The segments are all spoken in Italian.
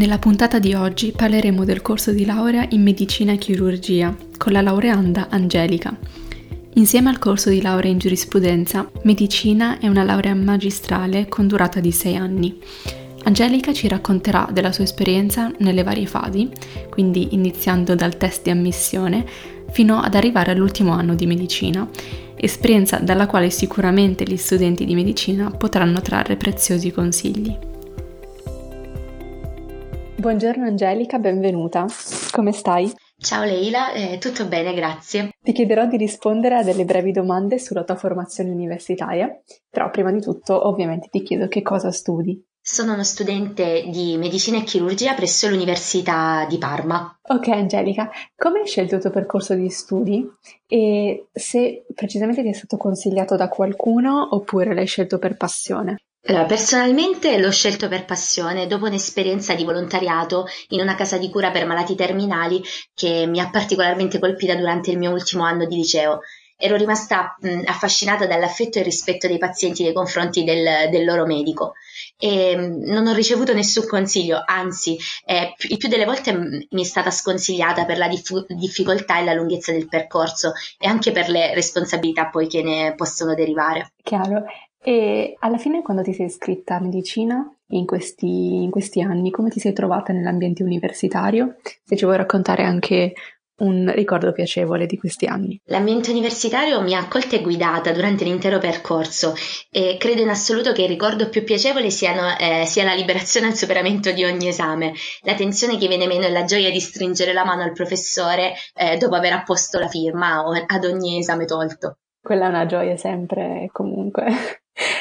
Nella puntata di oggi parleremo del corso di laurea in medicina e chirurgia con la laureanda Angelica. Insieme al corso di laurea in giurisprudenza, medicina è una laurea magistrale con durata di 6 anni. Angelica ci racconterà della sua esperienza nelle varie fasi, quindi iniziando dal test di ammissione fino ad arrivare all'ultimo anno di medicina, esperienza dalla quale sicuramente gli studenti di medicina potranno trarre preziosi consigli. Buongiorno Angelica, benvenuta. Come stai? Ciao Leila, eh, tutto bene, grazie. Ti chiederò di rispondere a delle brevi domande sulla tua formazione universitaria, però prima di tutto ovviamente ti chiedo che cosa studi. Sono uno studente di medicina e chirurgia presso l'Università di Parma. Ok Angelica, come hai scelto il tuo percorso di studi e se precisamente ti è stato consigliato da qualcuno oppure l'hai scelto per passione? Allora, personalmente l'ho scelto per passione, dopo un'esperienza di volontariato in una casa di cura per malati terminali che mi ha particolarmente colpita durante il mio ultimo anno di liceo. Ero rimasta mh, affascinata dall'affetto e rispetto dei pazienti nei confronti del, del loro medico e non ho ricevuto nessun consiglio, anzi, eh, il più delle volte mi è stata sconsigliata per la dif- difficoltà e la lunghezza del percorso e anche per le responsabilità poi che ne possono derivare. Chiaro. E alla fine, quando ti sei iscritta a medicina, in questi, in questi anni, come ti sei trovata nell'ambiente universitario? Se ci vuoi raccontare anche un ricordo piacevole di questi anni. L'ambiente universitario mi ha accolta e guidata durante l'intero percorso e credo in assoluto che il ricordo più piacevole siano, eh, sia la liberazione al superamento di ogni esame, la tensione che viene meno e la gioia di stringere la mano al professore eh, dopo aver apposto la firma ad ogni esame tolto. Quella è una gioia sempre comunque.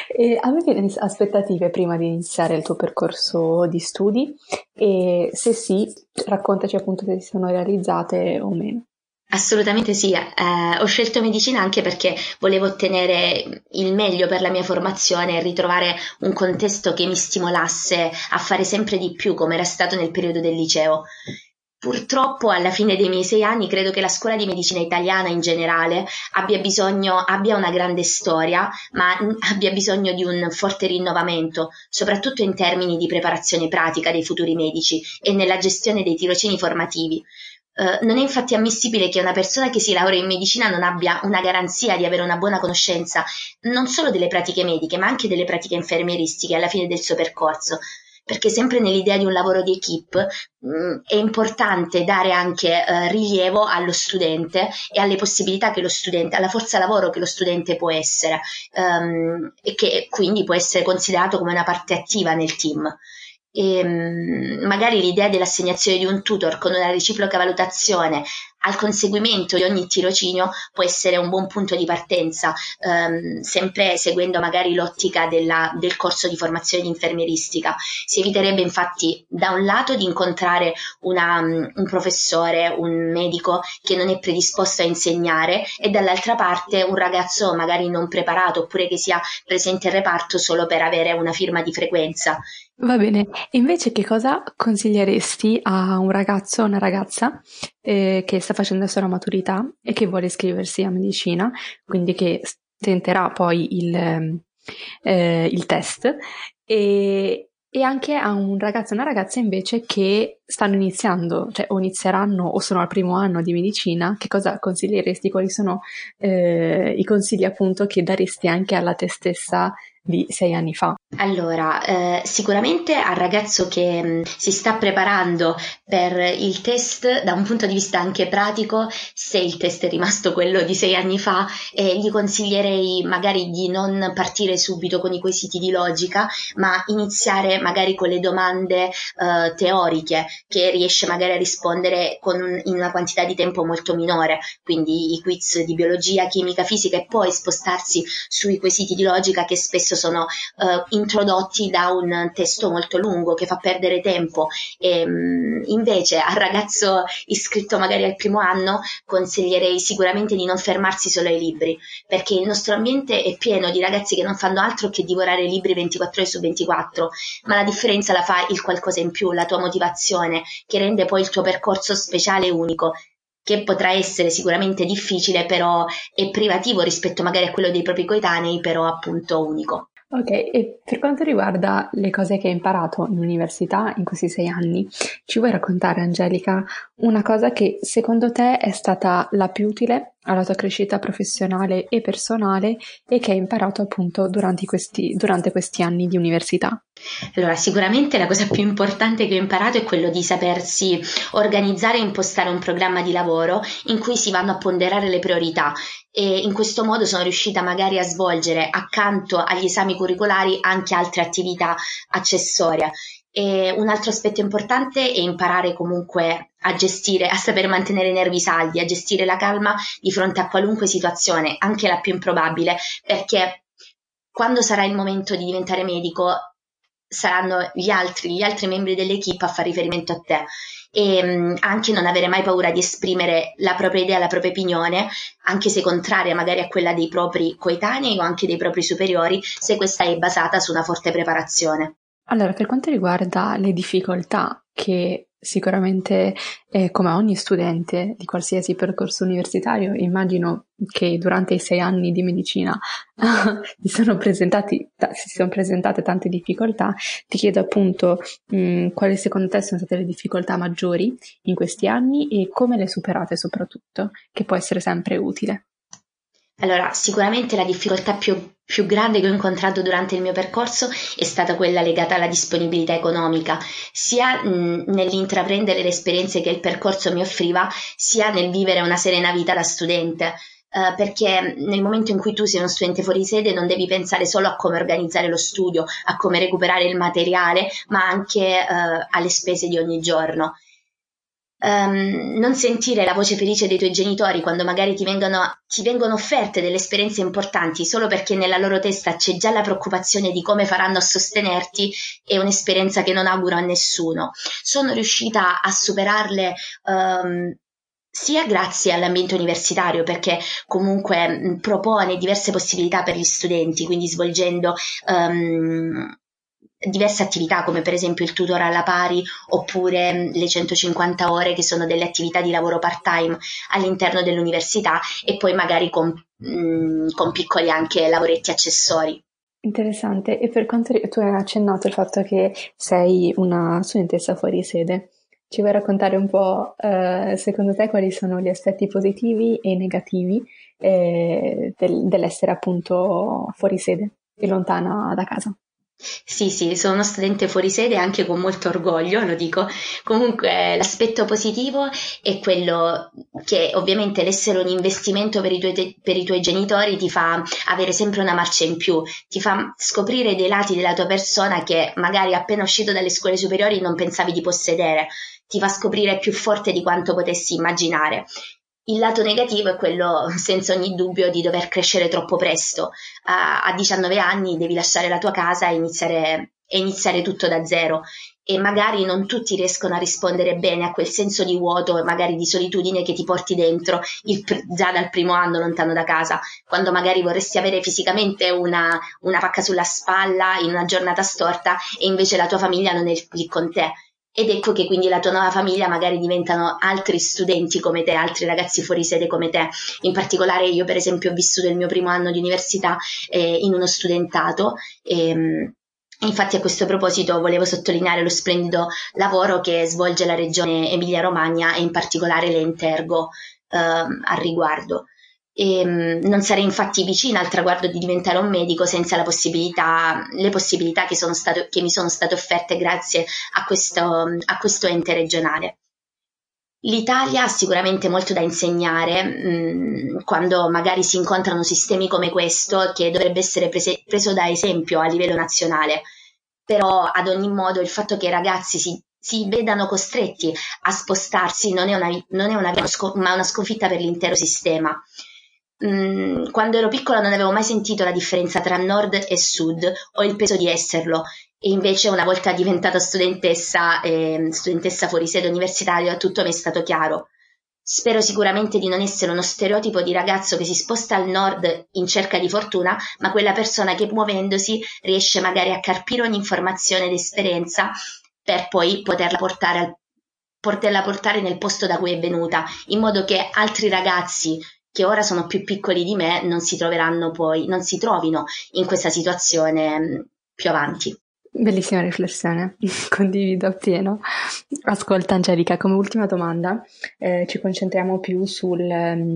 E avevi aspettative prima di iniziare il tuo percorso di studi? E se sì, raccontaci appunto se si sono realizzate o meno. Assolutamente sì, eh, ho scelto medicina anche perché volevo ottenere il meglio per la mia formazione e ritrovare un contesto che mi stimolasse a fare sempre di più come era stato nel periodo del liceo. Purtroppo alla fine dei miei sei anni credo che la scuola di medicina italiana in generale abbia bisogno, abbia una grande storia, ma abbia bisogno di un forte rinnovamento, soprattutto in termini di preparazione pratica dei futuri medici e nella gestione dei tirocini formativi. Uh, non è infatti ammissibile che una persona che si laurea in medicina non abbia una garanzia di avere una buona conoscenza non solo delle pratiche mediche, ma anche delle pratiche infermieristiche alla fine del suo percorso perché sempre nell'idea di un lavoro di equip mh, mm, è importante dare anche eh, rilievo allo studente e alle possibilità che lo studente, alla forza lavoro che lo studente può essere um, e che quindi può essere considerato come una parte attiva nel team. E ehm, magari l'idea dell'assegnazione di un tutor con una reciproca valutazione al conseguimento di ogni tirocinio può essere un buon punto di partenza, ehm, sempre seguendo magari l'ottica della, del corso di formazione di infermieristica. Si eviterebbe infatti da un lato di incontrare una, un professore, un medico che non è predisposto a insegnare e dall'altra parte un ragazzo magari non preparato oppure che sia presente in reparto solo per avere una firma di frequenza. Va bene, e invece che cosa consiglieresti a un ragazzo o una ragazza eh, che sta facendo la maturità e che vuole iscriversi a medicina, quindi che tenterà poi il, ehm, eh, il test e, e anche a un ragazzo e una ragazza invece che stanno iniziando, cioè o inizieranno o sono al primo anno di medicina, che cosa consiglieresti? Quali sono eh, i consigli appunto che daresti anche alla te stessa di sei anni fa? Allora, eh, sicuramente al ragazzo che mh, mm, si sta preparando per il test da un punto di vista anche pratico, se il test è rimasto quello di sei anni fa, eh, gli consiglierei magari di non partire subito con i quesiti di logica, ma iniziare magari con le domande eh, teoriche che riesce magari a rispondere con in una quantità di tempo molto minore, quindi i quiz di biologia, chimica, fisica e poi spostarsi sui quesiti di logica che spesso sono uh, introdotti da un testo molto lungo che fa perdere tempo e um, invece al ragazzo iscritto magari al primo anno consiglierei sicuramente di non fermarsi solo ai libri perché il nostro ambiente è pieno di ragazzi che non fanno altro che divorare libri 24 ore su 24 ma la differenza la fa il qualcosa in più, la tua motivazione che rende poi il tuo percorso speciale e unico che potrà essere sicuramente difficile, però è privativo rispetto magari a quello dei propri coetanei, però appunto unico. Ok, e per quanto riguarda le cose che hai imparato in università in questi sei anni, ci vuoi raccontare, Angelica, una cosa che secondo te è stata la più utile alla tua crescita professionale e personale e che hai imparato appunto durante questi, durante questi anni di università? Allora, sicuramente la cosa più importante che ho imparato è quello di sapersi organizzare e impostare un programma di lavoro in cui si vanno a ponderare le priorità e in questo modo sono riuscita magari a svolgere accanto agli esami curricolari anche altre attività accessorie. E un altro aspetto importante è imparare comunque a gestire, a saper mantenere i nervi saldi, a gestire la calma di fronte a qualunque situazione, anche la più improbabile, perché quando sarà il momento di diventare medico saranno gli altri, gli altri membri dell'equipe a fare riferimento a te e mh, anche non avere mai paura di esprimere la propria idea, la propria opinione, anche se contraria magari a quella dei propri coetanei o anche dei propri superiori, se questa è basata su una forte preparazione. Allora, per quanto riguarda le difficoltà che Sicuramente, eh, come ogni studente di qualsiasi percorso universitario, immagino che durante i sei anni di medicina si, sono sono presentate tante difficoltà. Ti chiedo appunto mh, quali secondo te sono state le difficoltà maggiori in questi anni e come le superate soprattutto, che può essere sempre utile. Allora, sicuramente la difficoltà più, più, grande che ho incontrato durante il mio percorso è stata quella legata alla disponibilità economica, sia mh, nell'intraprendere le esperienze che il percorso mi offriva, sia nel vivere una serena vita da studente. Uh, perché nel momento in cui tu sei uno studente fuori sede non devi pensare solo a come organizzare lo studio, a come recuperare il materiale, ma anche uh, alle spese di ogni giorno um, non sentire la voce felice dei tuoi genitori quando magari ti vengono, ti vengono offerte delle esperienze importanti solo perché nella loro testa c'è già la preoccupazione di come faranno a sostenerti è un'esperienza che non auguro a nessuno. Sono riuscita a superarle um, sia grazie all'ambiente universitario perché comunque propone diverse possibilità per gli studenti, quindi svolgendo um, diverse attività come per esempio il tutor alla pari oppure mm, le 150 ore che sono delle attività di lavoro part time all'interno dell'università e poi magari con, mh, mm, con piccoli anche lavoretti accessori. Interessante, e per quanto tu hai accennato il fatto che sei una studentessa fuori sede, ci vuoi raccontare un po' eh, secondo te quali sono gli aspetti positivi e negativi eh, del, dell'essere appunto fuori sede e lontana da casa? Sì, sì, sono uno studente fuori sede anche con molto orgoglio, lo dico. Comunque l'aspetto positivo è quello che ovviamente l'essere un investimento per i, tuoi, per i tuoi genitori ti fa avere sempre una marcia in più, ti fa scoprire dei lati della tua persona che magari appena uscito dalle scuole superiori non pensavi di possedere, ti fa scoprire più forte di quanto potessi immaginare. Il lato negativo è quello, senza ogni dubbio, di dover crescere troppo presto. A, a 19 anni devi lasciare la tua casa e iniziare, e iniziare tutto da zero. E magari non tutti riescono a rispondere bene a quel senso di vuoto e magari di solitudine che ti porti dentro il, già dal primo anno lontano da casa, quando magari vorresti avere fisicamente una, una pacca sulla spalla in una giornata storta e invece la tua famiglia non è lì con te ed ecco che quindi la tua nuova famiglia magari diventano altri studenti come te, altri ragazzi fuori sede come te. In particolare io per esempio ho vissuto il mio primo anno di università eh, in uno studentato. Ehm, Infatti a questo proposito volevo sottolineare lo splendido lavoro che svolge la regione Emilia-Romagna e in particolare l'Entergo eh, al riguardo. E, ehm, non sarei infatti vicina al traguardo di diventare un medico senza possibilità, le possibilità che, stato, che, mi sono state offerte grazie a questo, a questo ente regionale. L'Italia ha sicuramente molto da insegnare mh, mm, quando magari si incontrano sistemi come questo che dovrebbe essere prese, preso da esempio a livello nazionale, però ad ogni modo il fatto che i ragazzi si, si vedano costretti a spostarsi non è una, non è una, ma una sconfitta per l'intero sistema Mm, quando ero piccola non avevo mai sentito la differenza tra nord e sud o il peso di esserlo e invece una volta diventata studentessa, eh, studentessa fuori sede universitaria, tutto mi è stato chiaro. Spero sicuramente di non essere uno stereotipo di ragazzo che si sposta al nord in cerca di fortuna, ma quella persona che muovendosi riesce magari a carpire ogni informazione ed esperienza per poi poterla portare, poterla portare nel posto da cui è venuta, in modo che altri ragazzi che ora sono più piccoli di me non si troveranno poi, non si trovino in questa situazione mm, più avanti. Bellissima riflessione, condivido appieno. Ascolta Angelica, come ultima domanda eh, ci concentriamo più sul, mm,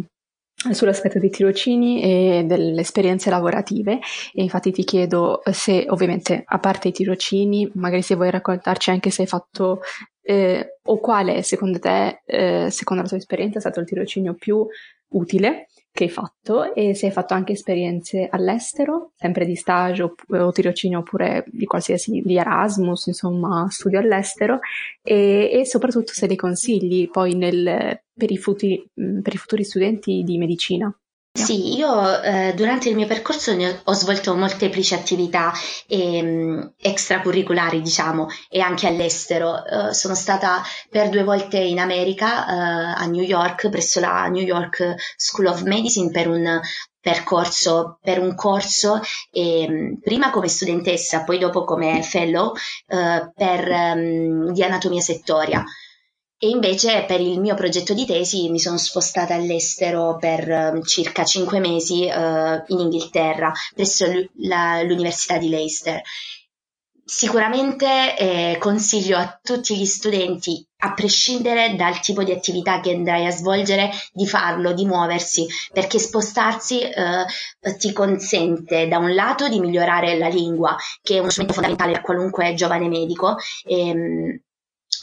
sull'aspetto dei tirocini e delle esperienze lavorative e infatti ti chiedo se ovviamente a parte i tirocini, magari se vuoi raccontarci anche se hai fatto eh, o quale secondo te, eh, secondo la tua esperienza, è stato il tirocinio più utile che hai fatto e se hai fatto anche esperienze all'estero, sempre di stage o, o tirocinio oppure di qualsiasi, di Erasmus, insomma, studio all'estero e, e soprattutto se li consigli poi nel, per, i futuri, per i futuri studenti di medicina. Sì, io eh, durante il mio percorso ho, ho svolto molteplici attività eh, extracurriculari, diciamo, e anche all'estero. Eh, sono stata per due volte in America, eh, a New York, presso la New York School of Medicine per un percorso, per un corso, ehm, prima come studentessa, poi dopo come fellow, eh, per, um, di anatomia settoria. E invece per il mio progetto di tesi mi sono spostata all'estero per um, circa cinque mesi uh, in Inghilterra, presso la, l'Università di Leicester. Sicuramente eh, consiglio a tutti gli studenti, a prescindere dal tipo di attività che andrai a svolgere, di farlo, di muoversi, perché spostarsi eh, ti consente da un lato di migliorare la lingua, che è uno strumento fondamentale per qualunque giovane medico, ehm,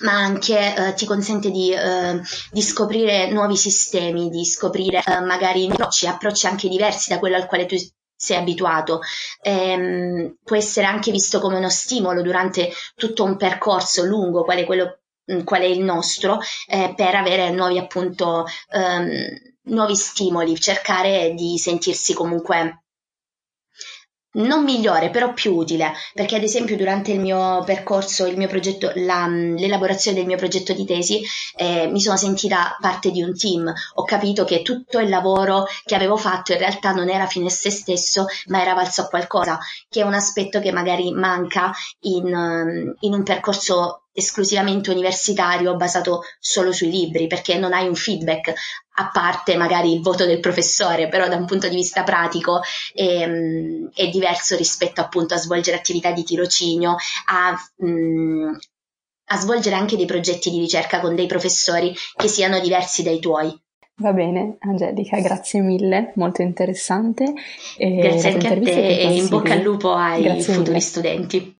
ma anche eh, ti consente di, eh, di, scoprire nuovi sistemi, di scoprire eh, magari approcci, approcci anche diversi da quello al quale tu sei abituato. Ehm, può essere anche visto come uno stimolo durante tutto un percorso lungo, quale, quello, mm, qual è il nostro, eh, per avere nuovi appunto ehm, nuovi stimoli, cercare di sentirsi comunque non migliore, però più utile, perché ad esempio durante il mio percorso, il mio progetto, la, l'elaborazione del mio progetto di tesi, eh, mi sono sentita parte di un team, ho capito che tutto il lavoro che avevo fatto in realtà non era fine a se stesso, ma era valso a qualcosa, che è un aspetto che magari manca in, in un percorso esclusivamente universitario basato solo sui libri, perché non hai un feedback, a parte magari il voto del professore, però da un punto di vista pratico è, ehm, è diverso rispetto appunto a svolgere attività di tirocinio, a, mh, mm, a svolgere anche dei progetti di ricerca con dei professori che siano diversi dai tuoi. Va bene, Angelica, grazie mille, molto interessante. grazie anche a te e in bocca al lupo ai grazie futuri mille. studenti.